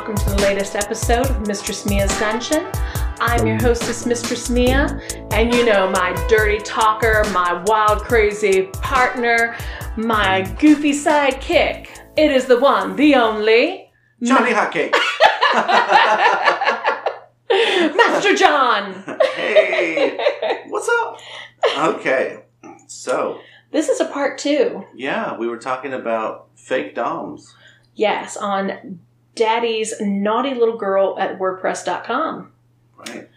welcome to the latest episode of Mistress Mia's Dungeon. I'm your hostess, Mistress Mia, and you know my dirty talker, my wild, crazy partner, my goofy sidekick. It is the one, the only, Johnny Hotcake. Master John. hey, what's up? Okay, so This is a part two. yeah, we were talking about fake doms. Yes, on Daddy's naughty little girl at WordPress.com. Right.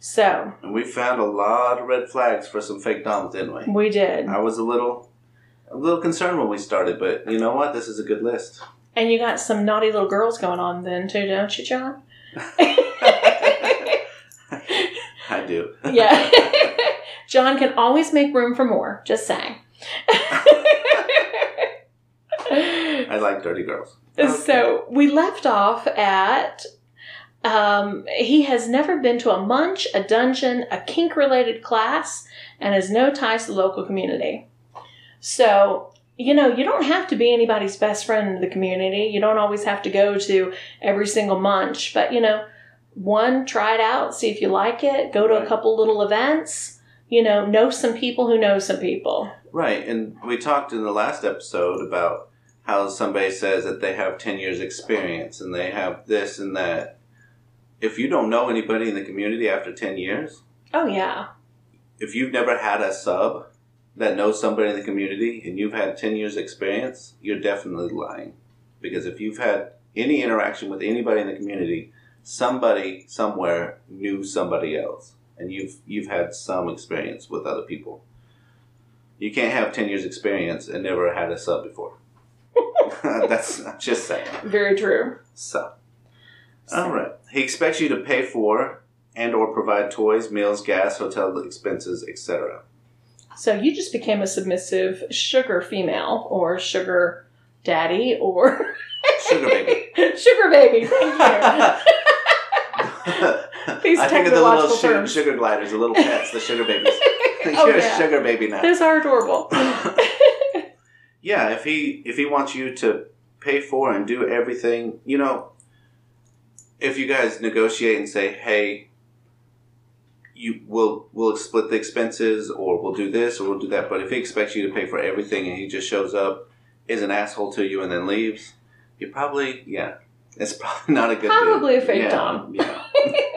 So And we found a lot of red flags for some fake doms, didn't we? we did. I was a little a little concerned when we started, but you know what? This is a good list. And you got some naughty little girls going on then too, don't you, John? I do. Yeah. John can always make room for more. Just saying. I like dirty girls. So we left off at um, he has never been to a munch, a dungeon, a kink related class, and has no ties to the local community. So, you know, you don't have to be anybody's best friend in the community. You don't always have to go to every single munch, but you know, one, try it out, see if you like it, go to a couple little events, you know, know some people who know some people. Right, and we talked in the last episode about how somebody says that they have 10 years experience and they have this and that. If you don't know anybody in the community after 10 years, Oh yeah. if you've never had a sub that knows somebody in the community and you've had 10 years experience, you're definitely lying. Because if you've had any interaction with anybody in the community, somebody somewhere knew somebody else and you've you've had some experience with other people. You can't have 10 years experience and never had a sub before. That's I'm just saying. Very true. So, all right. He expects you to pay for and or provide toys, meals, gas, hotel expenses, etc. So you just became a submissive sugar female or sugar daddy or Sugar baby. sugar baby. Thank These I think of the little sugar, sugar gliders, the little pets, the sugar babies. you. You're oh, a yeah. sugar baby now. Those are adorable. Yeah, if he if he wants you to pay for and do everything, you know, if you guys negotiate and say, "Hey, you will we'll split the expenses, or we'll do this, or we'll do that," but if he expects you to pay for everything and he just shows up, is an asshole to you, and then leaves, you probably yeah, it's probably not a good. Probably dude. a fake yeah, dom. Yeah,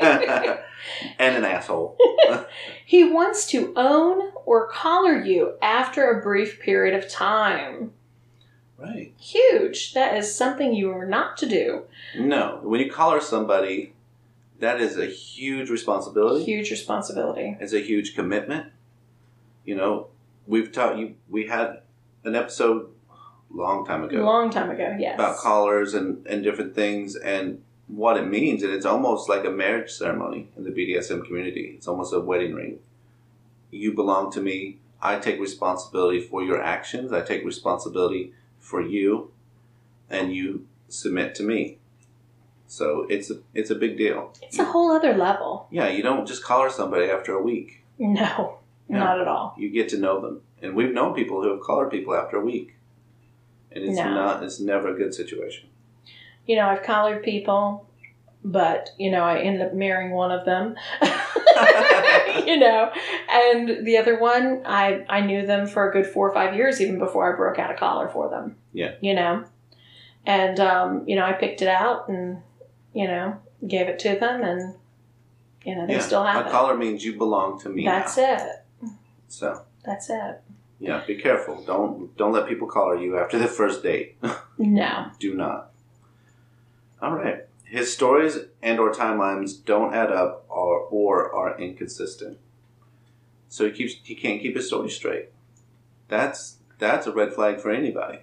and an asshole. he wants to own or collar you after a brief period of time. Right. Huge. That is something you are not to do. No, when you collar somebody, that is a huge responsibility. Huge responsibility. It's a huge commitment. You know, we've taught you. We had an episode long time ago Long time ago, yes. about collars and and different things and what it means, and it's almost like a marriage ceremony in the BDSM community. It's almost a wedding ring. You belong to me. I take responsibility for your actions. I take responsibility for you, and you submit to me. So it's a it's a big deal. It's a whole other level. Yeah, you don't just collar somebody after a week. No, Yeah. not at all. You get to know them, and we've known people who have collared people after a week, and it's No. not. It's never a good situation. You know, I've collared people, but, you know, I ended up marrying one of them. you know, and the other one, I, I knew them for a good four or five years even before I broke out a collar for them. Yeah. You know, and, um, you know, I picked it out and, you know, gave it to them and, you know, they yeah, still have a it. collar means you belong to me. That's now. it. So That's it. yeah, be careful. Don't don't let people collar you after the first date. No. Do not. All right. His stories and or timelines don't add up or or are inconsistent. So he keeps he can't keep his story straight. That's that's a red flag for anybody.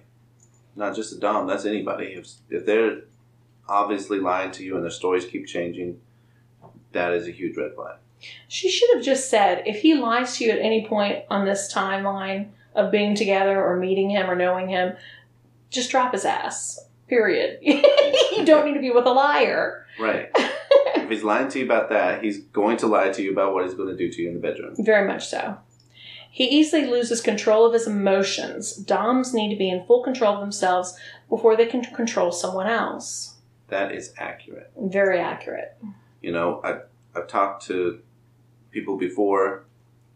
Not just a dom, that's anybody. If if they're obviously lying to you and their stories keep changing, that is a huge red flag. She should have just said if he lies to you at any point on this timeline of being together or meeting him or knowing him, just drop his ass. Period. don't need to be with a liar. Right. if he's lying to you about that, he's going to lie to you about what he's going to do to you in the bedroom. Very much so. He easily loses control of his emotions. Doms need to be in full control of themselves before they can control someone else. That is accurate. Very accurate. You know, I've, I've talked to people before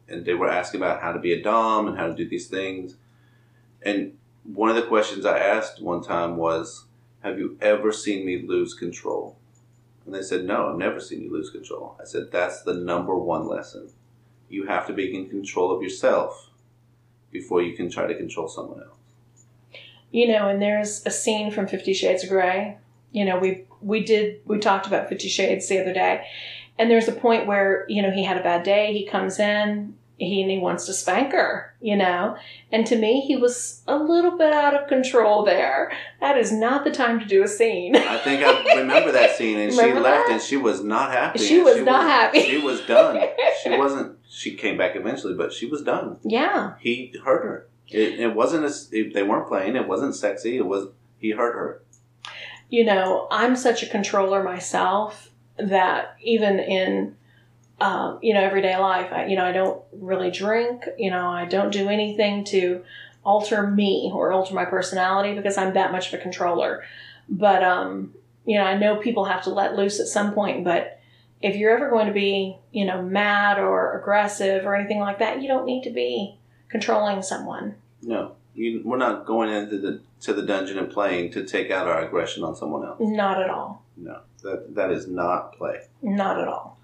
and they were asking about how to be a Dom and how to do these things. And one of the questions I asked one time was, Have you ever seen me lose control? And they said, No, I've never seen you lose control. I said, That's the number one lesson. You have to be in control of yourself before you can try to control someone else. You know, and there's a scene from Fifty Shades of Grey. You know, we we did we talked about Fifty Shades the other day, and there's a point where you know he had a bad day. He comes in, he and he wants to spank her. You know, and to me, he was a little bit out of control there. That is not the time to do a scene. I think I remember that scene, and she Remember left, that? and she was not happy. She was not happy. She was done. She wasn't. She came back eventually, but she was done. yeah, He hurt her. It, it wasn't. A, it, they weren't playing. It wasn't sexy. It was. He hurt her. you know, I'm such a controller myself that even in, um, you know, everyday life, I, you know, I don't really drink. You know, I don't do anything to alter me or alter my personality because I'm that much of a controller. But, um, you know, I know people have to let loose at some point, but if you're ever going to be, you know, mad or aggressive or anything like that, you don't need to be controlling someone. No, you, we're not going into the to the dungeon and playing to take out our aggression on someone else. Not at all. No, that that is not play. Not at all.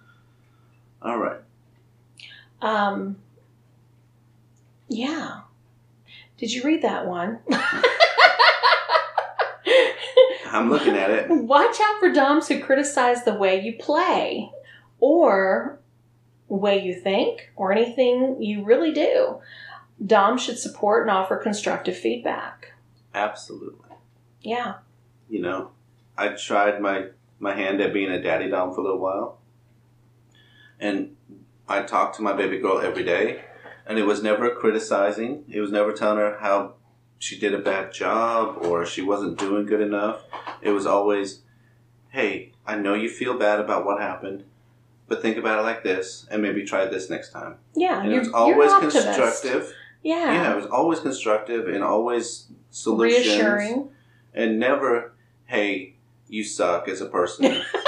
All right. Um, yeah. Did you read that one? I'm looking at it. Watch out for Doms who criticize the way you play or way you think or anything you really do. Dom should support and offer constructive feedback. Absolutely. Yeah. You know, I tried my my hand at being a daddy dom for a little while, and I talked to my baby girl every day, and it was never criticizing. It was never telling her how she did a bad job or she wasn't doing good enough. It was always, "Hey, I know you feel bad about what happened, but think about it like this, and maybe try this next time." Yeah. And it was always constructive. Yeah. Yeah, it was always constructive and always solutions. Reassuring. and never, hey, you suck as a person.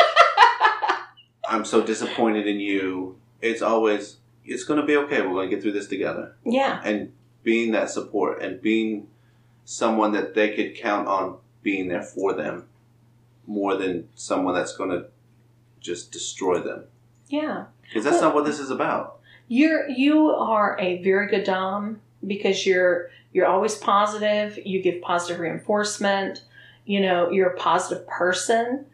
I'm so disappointed in you. It's always, it's going to be okay. We're going to get through this together. Yeah. And being that support and being someone that they could count on being there for them more than someone that's going to just destroy them. Yeah. Because that's not what this is about. You're you are a very good dom because you're you're always positive. You give positive reinforcement. You know, you're a positive person.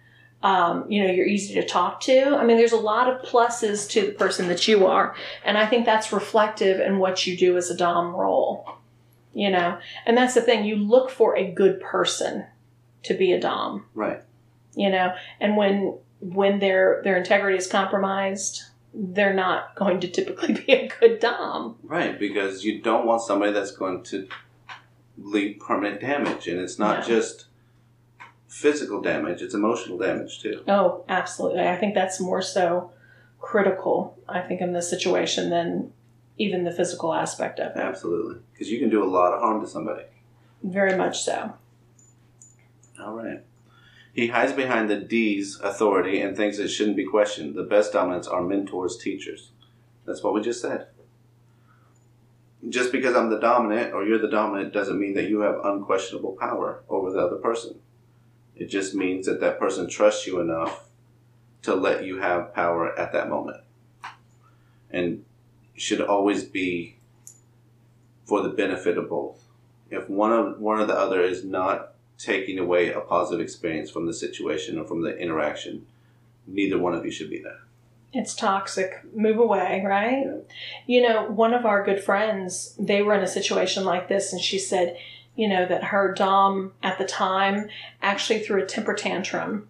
Um, you know, you're easy to talk to. I mean, there's a lot of pluses to the person that you are, and I think that's reflective in what you do as a dom role. You know, and that's the thing. You look for a good person to be a dom. Right. You know, and when when their their integrity is compromised, they're not going to typically be a good dom. Right, because you don't want somebody that's going to leave permanent damage. And it's not No. just physical damage, it's emotional damage too. Oh, absolutely. I think that's more so critical, I think, in this situation than even the physical aspect of it. Absolutely. Because you can do a lot of harm to somebody. Very much so. All right. He hides behind the D's authority and thinks it shouldn't be questioned. The best dominants are mentors, teachers. That's what we just said. Just because I'm the dominant or you're the dominant doesn't mean that you have unquestionable power over the other person. It just means that that person trusts you enough to let you have power at that moment. And should always be for the benefit of both. If one of one or the other is not taking away a positive experience from the situation or from the interaction, neither one of you should be there. It's toxic. Move away, right? You know, one of our good friends, they were in a situation like this, and she said, you know, that her Dom at the time actually threw a temper tantrum.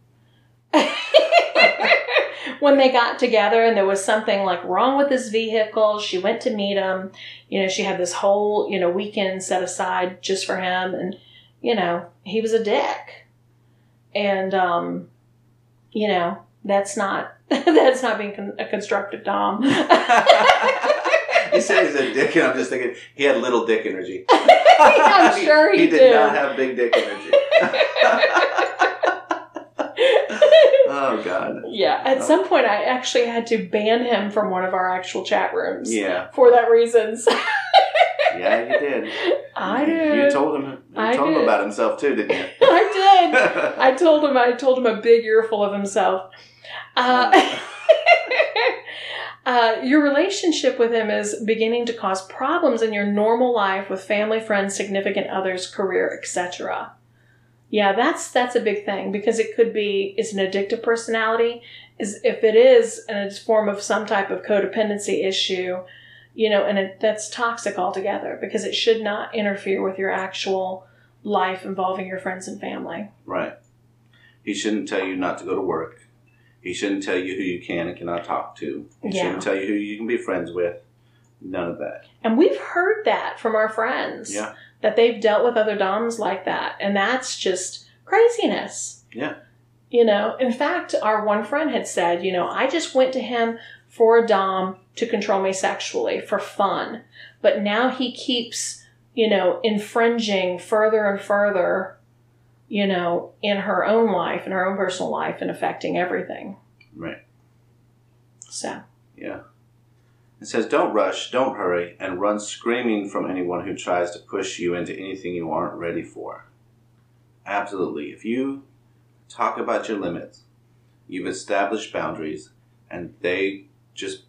when they got together and there was something like wrong with his vehicle, she went to meet him. You know, she had this whole, you know, weekend set aside just for him. And, you know, he was a dick. And, um, you know, that's not, that's not being con- a constructive Dom. he said he's a dick, and I'm just thinking he had little dick energy. I'm sure he he did did. not have big dick energy. Oh God. Yeah, at some point I actually had to ban him from one of our actual chat rooms Yeah. for that reasons. Yeah, you did. I did. You told him. You I told him about himself too, didn't you? I did. I told him I told him a big earful of himself. Uh, uh, your relationship with him is beginning to cause problems in your normal life with family, friends, significant others, career, etc. Yeah, that's that's a big thing because it could be is an addictive personality. Is if it is a form of some type of codependency issue, you know, and it, that's toxic altogether because it should not interfere with your actual life involving your friends and family. right. He shouldn't tell you not to go to work. He shouldn't tell you who you can and cannot talk to. He Yeah. shouldn't tell you who you can be friends with. None of that. And we've heard that from our friends. Yeah. That they've dealt with other DOMs like that. And that's just craziness. Yeah. You know, in fact, our one friend had said, you know, I just went to him for a Dom to control me sexually for fun. But now he keeps, you know, infringing further and further, you know, in her own life, in her own personal life, and affecting everything. Right. So, Yeah. It says, don't rush, don't hurry, and run screaming from anyone who tries to push you into anything you aren't ready for. Absolutely. If you talk about your limits, you've established boundaries, and they just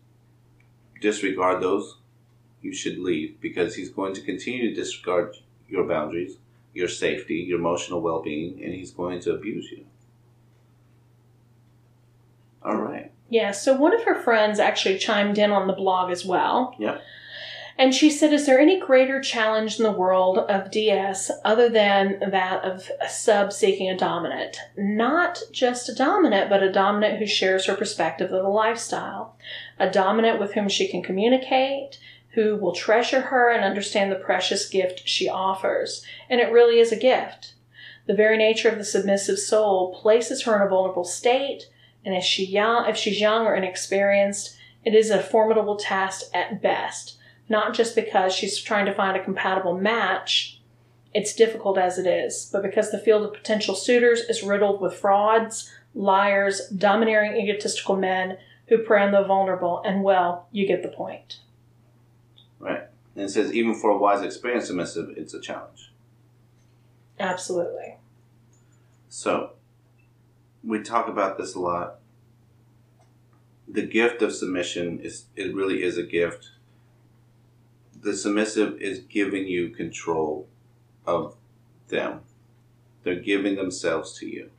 disregard those, you should leave because he's going to continue to disregard your boundaries, your safety, your emotional well being, and he's going to abuse you. All right. Yeah, so one of her friends actually chimed in on the blog as well. Yeah. And she said, Is there any greater challenge in the world of DS other than that of a sub seeking a dominant? Not just a dominant, but a dominant who shares her perspective of the lifestyle. A dominant with whom she can communicate, who will treasure her and understand the precious gift she offers. And it really is a gift. The very nature of the submissive soul places her in a vulnerable state and if she young, if she's young or inexperienced, it is a formidable task at best. Not just because she's trying to find a compatible match, it's difficult as it is, but because the field of potential suitors is riddled with frauds, liars, domineering, egotistical men who prey on the vulnerable, and well, you get the point. Right. And it says, even for a wise, experienced submissive, it's a challenge. Absolutely. So, we talk about this a lot. The gift of submission is, it really is a gift. The submissive is giving you control of them, they're giving themselves to you.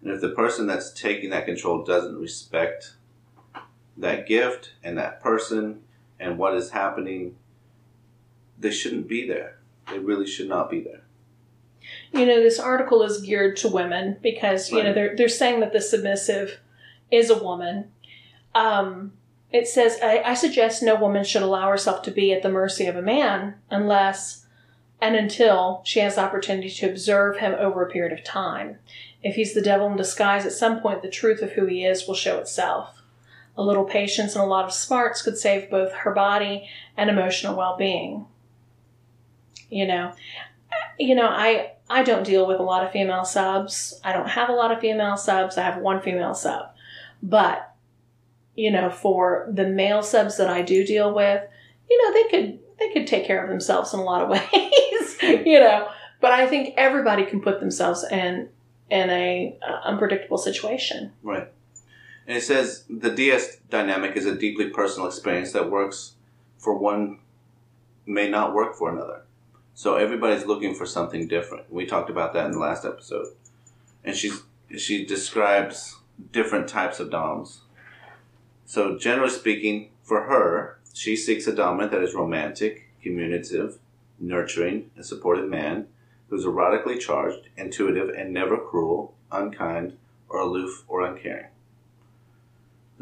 And if the person that's taking that control doesn't respect that gift and that person and what is happening, they shouldn't be there. They really should not be there. You know, this article is geared to women because, you know, they're, they're saying that the submissive is a woman. Um, it says, I, I suggest no woman should allow herself to be at the mercy of a man unless and until she has the opportunity to observe him over a period of time. If he's the devil in disguise, at some point the truth of who he is will show itself. A little patience and a lot of smarts could save both her body and emotional well being. You know, you know, I I don't deal with a lot of female subs. I don't have a lot of female subs. I have one female sub. But you know, for the male subs that I do deal with, you know, they could they could take care of themselves in a lot of ways, you know. But I think everybody can put themselves in in a uh, unpredictable situation. Right. And it says the DS dynamic is a deeply personal experience that works for one, may not work for another. So everybody's looking for something different. We talked about that in the last episode. And she's she describes different types of DOMs. So generally speaking, for her, she seeks a dominant that is romantic, communicative, nurturing, and supportive man who's erotically charged, intuitive, and never cruel, unkind, or aloof or uncaring.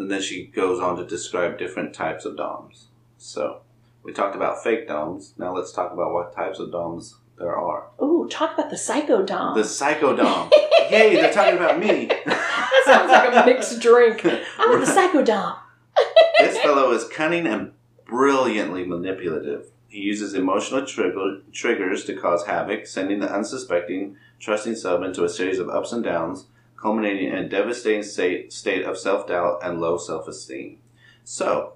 And then she goes on to describe different types of DOMs. So we talked about fake DOMs. Now let's talk about what types of DOMs there are. Ooh, talk about the psycho dom. The psycho DOM. Yay, they're talking about me. that sounds like a mixed drink. I'm the psycho dom. this fellow is cunning and brilliantly manipulative. He uses emotional trigger, triggers to cause havoc, sending the unsuspecting, trusting sub into a series of ups and downs, culminating in a devastating state, state of self doubt and low self esteem. So,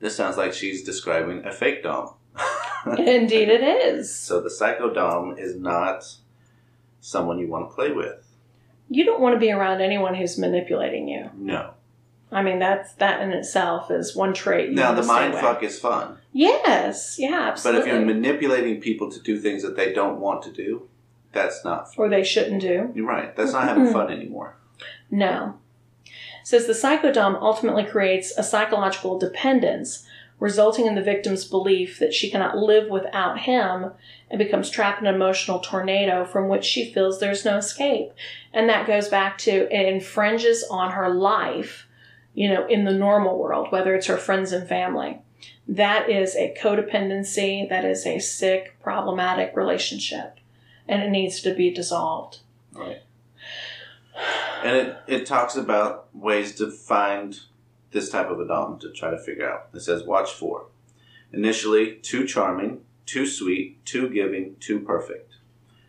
this sounds like she's describing a fake Dom. Indeed, it is. So, the psycho Dom is not someone you want to play with. You don't want to be around anyone who's manipulating you. No. I mean, that's that in itself is one trait. Now, the mind fuck is fun. Yes, yeah, absolutely. But if you're manipulating people to do things that they don't want to do, that's not fun. or they shouldn't do. You're right. That's not having fun anymore. Mm-hmm. No. Says the psychodom ultimately creates a psychological dependence, resulting in the victim's belief that she cannot live without him and becomes trapped in an emotional tornado from which she feels there's no escape. And that goes back to it infringes on her life, you know, in the normal world, whether it's her friends and family. That is a codependency, that is a sick, problematic relationship, and it needs to be dissolved. Right. And it, it talks about ways to find this type of a Dom to try to figure out. It says, watch for. Initially, too charming, too sweet, too giving, too perfect.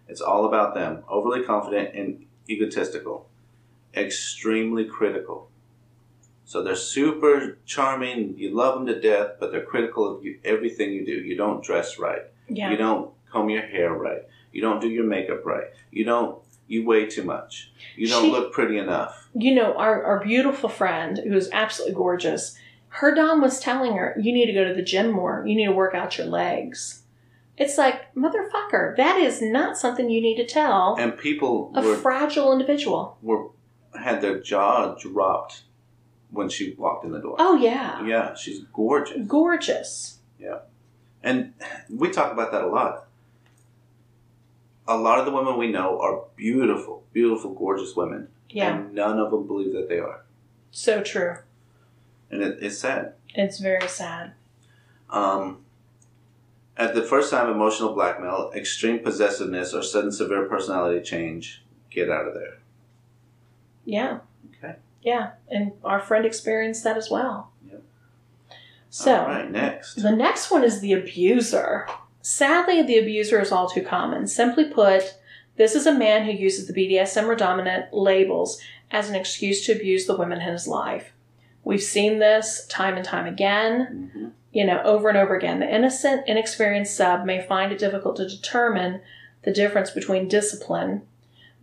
It's all about them. Overly confident and egotistical. Extremely critical. So they're super charming, you love them to death, but they're critical of you, everything you do. You don't dress right. Yeah. You don't comb your hair right. You don't do your makeup right. You don't. You weigh too much. You don't She- look pretty enough. you know, our, our beautiful friend who is absolutely gorgeous, her Dom was telling her, you need to go to the gym more. You need to work out your legs. It's like, motherfucker, that is not something you need to tell And people a were, fragile individual. were had their jaw dropped when she walked in the door. Oh, yeah. Yeah, she's gorgeous. Gorgeous. Yeah. And we talk about that a lot. A lot of the women we know are beautiful, beautiful, gorgeous women. Yeah. And none of them believe that they are. So true. And it, it's sad. It's very sad. Um, at the first time, emotional blackmail, extreme possessiveness, or sudden severe personality change, get out of there. Yeah. Okay. Yeah. And our friend experienced that as well. Yep. So. All right, next. The next one is the abuser. Sadly, the abuser is all too common. Simply put, this is a man who uses the BDSM or dominant labels as an excuse to abuse the women in his life. We've seen this time and time again, Mhm. you know, over and over again. The innocent, inexperienced sub may find it difficult to determine the difference between discipline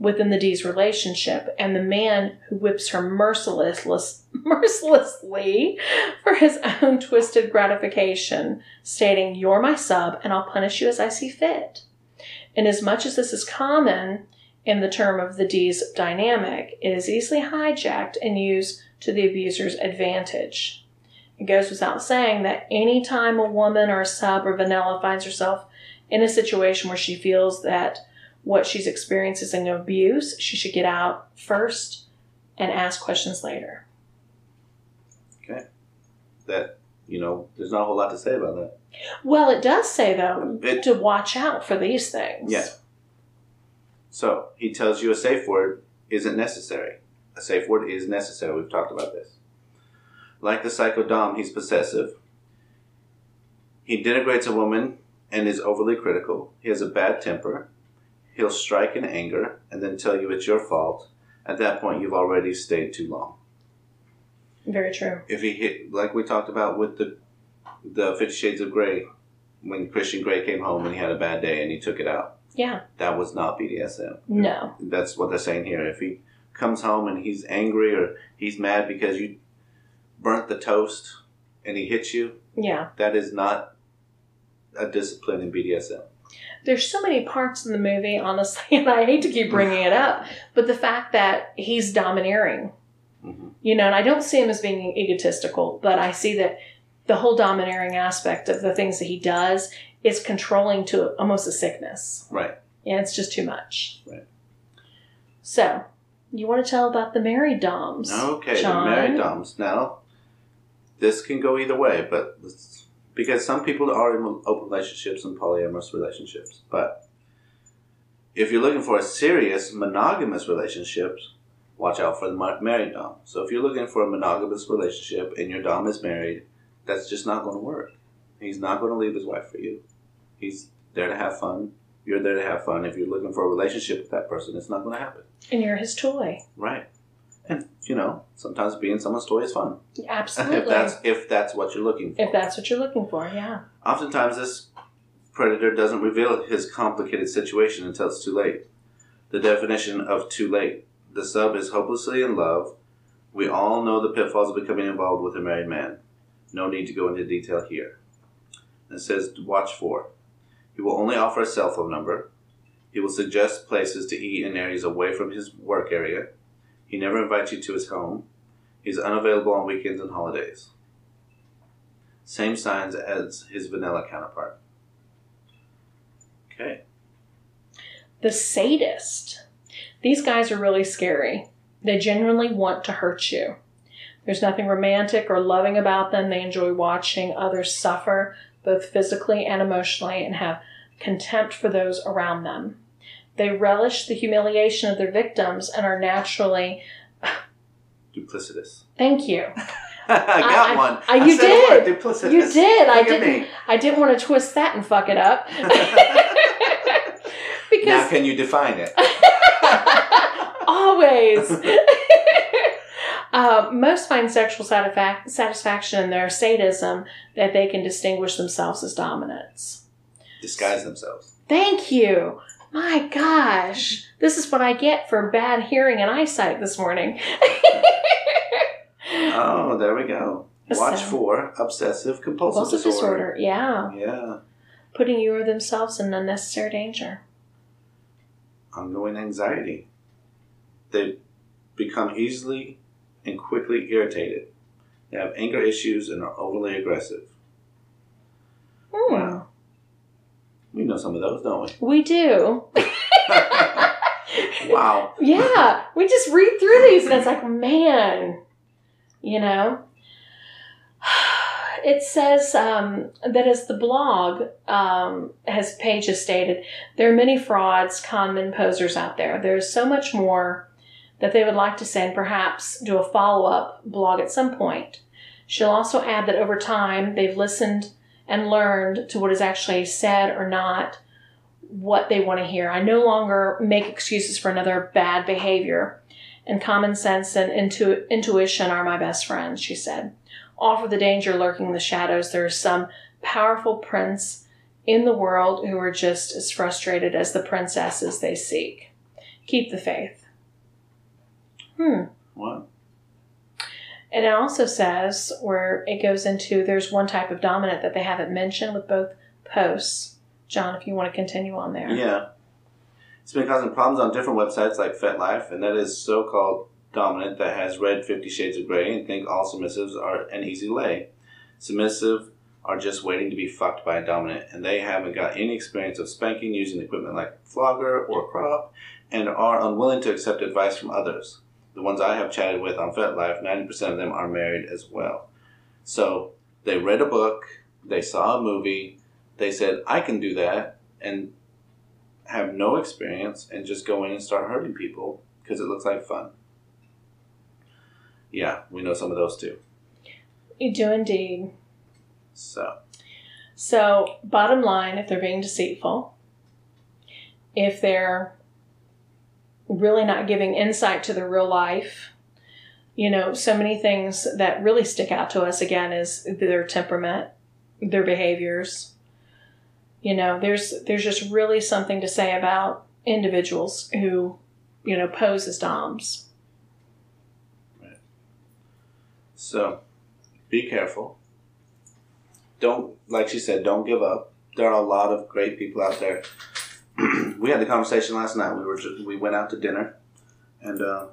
within the D's relationship and the man who whips her merciless, mercilessly for his own twisted gratification, stating, You're my sub, and I'll punish you as I see fit. Inasmuch as this is common in the term of the D's dynamic, it is easily hijacked and used to the abuser's advantage. It goes without saying that any time a woman or a sub or vanilla finds herself in a situation where she feels that what she's experiencing is an abuse, she should get out first and ask questions later. Okay. That, you know, there's not a whole lot to say about that. Well, it does say though It- to watch out for these things. Yeah. So, he tells you a safe word isn't necessary. A safe word is necessary. We've talked about this. Like the psycho Dom, he's possessive. He denigrates a woman and is overly critical. He has a bad temper. He'll strike in anger and then tell you it's your fault. At that point, you've already stayed too long. Very true. If he hit, like we talked about with the the Fifty Shades of Grey, when Christian Grey came home and he had a bad day and he took it out, Yeah. that was not BDSM. No. That's what they're saying here. If he comes home and he's angry or he's mad because you burnt the toast and he hits you, Yeah. that is not a discipline in BDSM. There's so many parts in the movie, honestly, and I hate to keep bringing it up, but the fact that he's domineering, hmm you know, and I don't see him as being egotistical, but I see that the whole domineering aspect of the things that he does is controlling to almost a sickness. Right. Yeah, it's just too much. Right. So, you want to tell about the married doms? Okay, John? the married doms. Now, this can go either way, but let's, because some people are in open relationships and polyamorous relationships, but if you're looking for a serious monogamous relationship, watch out for the married dom. So if you're looking for a monogamous relationship and your dom is married, that's just not going to work. He's not going to leave his wife for you. He's there to have fun. You're there to have fun. If you're looking for a relationship with that person, it's not going to happen. And you're his toy. Right. You know, sometimes being someone's toy is fun. Absolutely. if that's if that's what you're looking for. if that's what you're looking for, yeah. Oftentimes, this predator doesn't reveal his complicated situation until it's too late. The definition of too late. The sub is hopelessly in love. We all know the pitfalls of becoming involved with a married man. No need to go into detail here. It says, watch for. He will only offer a cell phone number. He will suggest places to eat in areas away from his work area. He never invites you to his home. He's unavailable on weekends and holidays. Same signs as his vanilla counterpart. Okay. The sadist. These guys are really scary. They genuinely want to hurt you. There's nothing romantic or loving about them. They enjoy watching others suffer, both physically and emotionally, and have contempt for those around them. They relish the humiliation of their victims and are naturally. Duplicitous. Thank you. I got I- one. I- you said did. duplicitous. You did. I Look didn't. I didn't want to twist that and fuck it up. now, can you define it? always. uh, most find sexual satisfac- satisfaction in their sadism that they can distinguish themselves as dominants. Disguise themselves. Thank you. My gosh, this is what I get for bad hearing and eyesight this morning. Oh, there we go. Watch So- for obsessive compulsive, Compulsive disorder. disorder, yeah, Yeah. putting you or themselves in unnecessary danger. Ongoing anxiety. They become easily and quickly irritated. They have anger issues and are overly aggressive. Hmm. Wow. Know some of those, don't We We do. wow. Yeah, we just read through these and it's like, man, you know. It says um, that as the blog um, has page has stated, there are many frauds, conmen, posers out there. There's so much more that they would like to say and perhaps do a follow up blog at some point. She'll also add that over time they've listened and learned to what is actually said or not what they want to hear. I no longer make excuses for another bad behavior, and common sense and intu- intuition are my best friends, she said. Offer the danger lurking in the shadows. There is some powerful prince in the world who are just as frustrated as the princesses they seek. Keep the faith. Hmm. Wow. And it also says where it goes into there's one type of dominant that they haven't mentioned with both posts. John, if you want to continue on there. Yeah. It's been causing problems on different websites like FetLife, and that is so called dominant that has read Fifty Shades of Grey and think all submissives are an easy lay. Submissive are just waiting to be fucked by a dominant, and they haven't got any experience of spanking using equipment like flogger or crop, and are unwilling to accept advice from others. The ones I have chatted with on FetLife, 90% of them are married as well. So they read a book, they saw a movie, they said, I can do that, and have no experience and just go in and start hurting people because it looks like fun. Yeah, we know some of those too. You do indeed. So, So, bottom line, if they're being deceitful, if they're really not giving insight to their real life, you know, so many things that really stick out to us again is their temperament, their behaviors. You know, there's there's just really something to say about individuals who, you know, pose as doms. Right. so be careful. Don't, like she said, don't give up. There are a lot of great people out there. we had the conversation last night. We were just, we went out to dinner, and uh,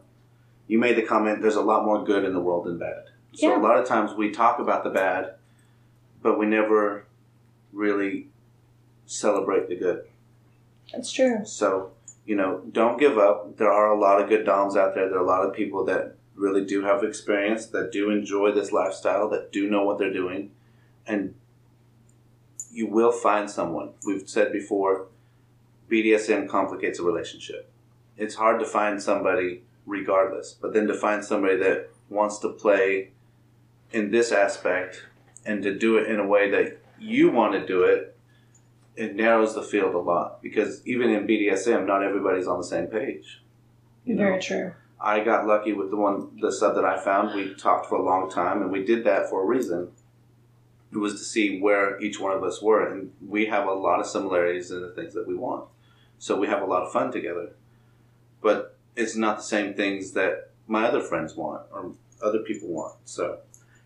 you made the comment. There's a lot more good in the world than bad. So Yeah. a lot of times we talk about the bad, but we never really celebrate the good. That's true. So, you know, don't give up. There are a lot of good DOMs out there. There are a lot of people that really do have experience, that do enjoy this lifestyle, that do know what they're doing. And you will find someone. We've said before, BDSM complicates a relationship. It's hard to find somebody regardless, but then to find somebody that wants to play in this aspect and to do it in a way that you want to do it it narrows the field a lot because even in BDSM, not everybody's on the same page. You know? Very true. I got lucky with the one the sub that I found. We talked for a long time, and we did that for a reason. It was to see where each one of us were, and we have a lot of similarities in the things that we want. So we have a lot of fun together. But it's not the same things that my other friends want or other people want. So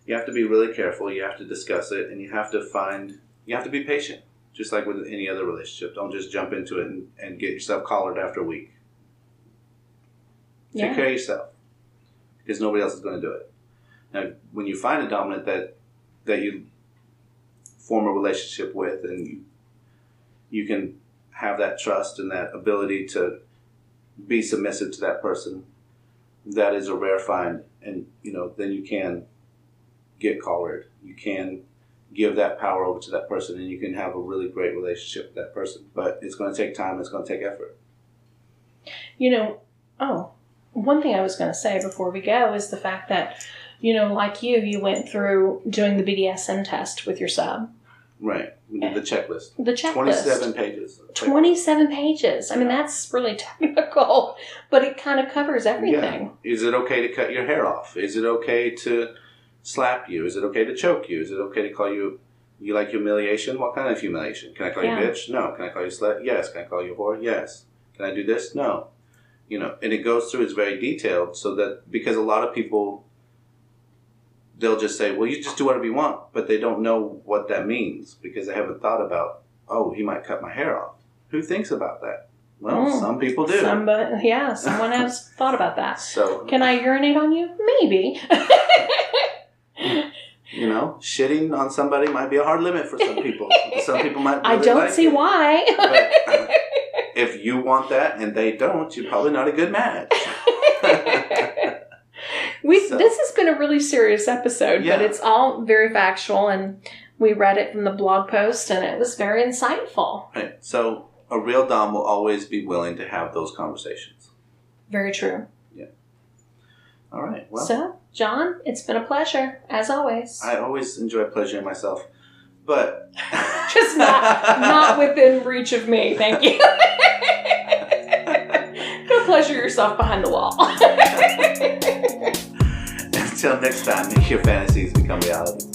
you have to be really careful. You have to discuss it, and you have to find. You have to be patient, just like with any other relationship. Don't just jump into it and, and get yourself collared after a week. Take care of yourself because nobody else is going to do it. Now, when you find a dominant that that you form a relationship with, and you you can have that trust and that ability to be submissive to that person, that is a rare find, and you know then you can get collared. You can give that power over to that person, and you can have a really great relationship with that person. But it's going to take time. It's going to take effort. You know, oh, one thing I was going to say before we go is the fact that, you know, like you, you went through doing the BDSM test with your sub, Right. We did the checklist. the checklist. 27 pages. 27 pages. I mean, that's really technical, but it kind of covers everything. Is it okay to cut your hair off? Is it okay to slap you? Is it okay to choke you? Is it okay to call you you like humiliation? What kind of humiliation? Can I call Yeah. you bitch? No. Can I call you slut? Yes. Can I call you whore? Yes. Can I do this? No. You know, and it goes through. It's very detailed, so that because a lot of people they'll just say, "Well, you just do whatever you want," but they don't know what that means because they haven't thought about. Oh, he might cut my hair off. Who thinks about that? Well, Mm. some people do. Somebody, yeah, someone has thought about that. so Can I urinate on you? Maybe. You know, shitting on somebody might be a hard limit for some people. some people might. I don't like see it. why. But if you want that and they don't, you're probably not a good match. we So- this has been a really serious episode, Yeah. but it's all very factual, and we read it from the blog post, and it was very insightful. Right. So a real dom will always be willing to have those conversations. Very true. Yeah. All right. Well, so, John, it's been a pleasure as always. I always enjoy pleasuring myself, but Just not not within reach of me. Thank you. Go pleasure yourself behind the wall. Until next time, make your fantasies become reality.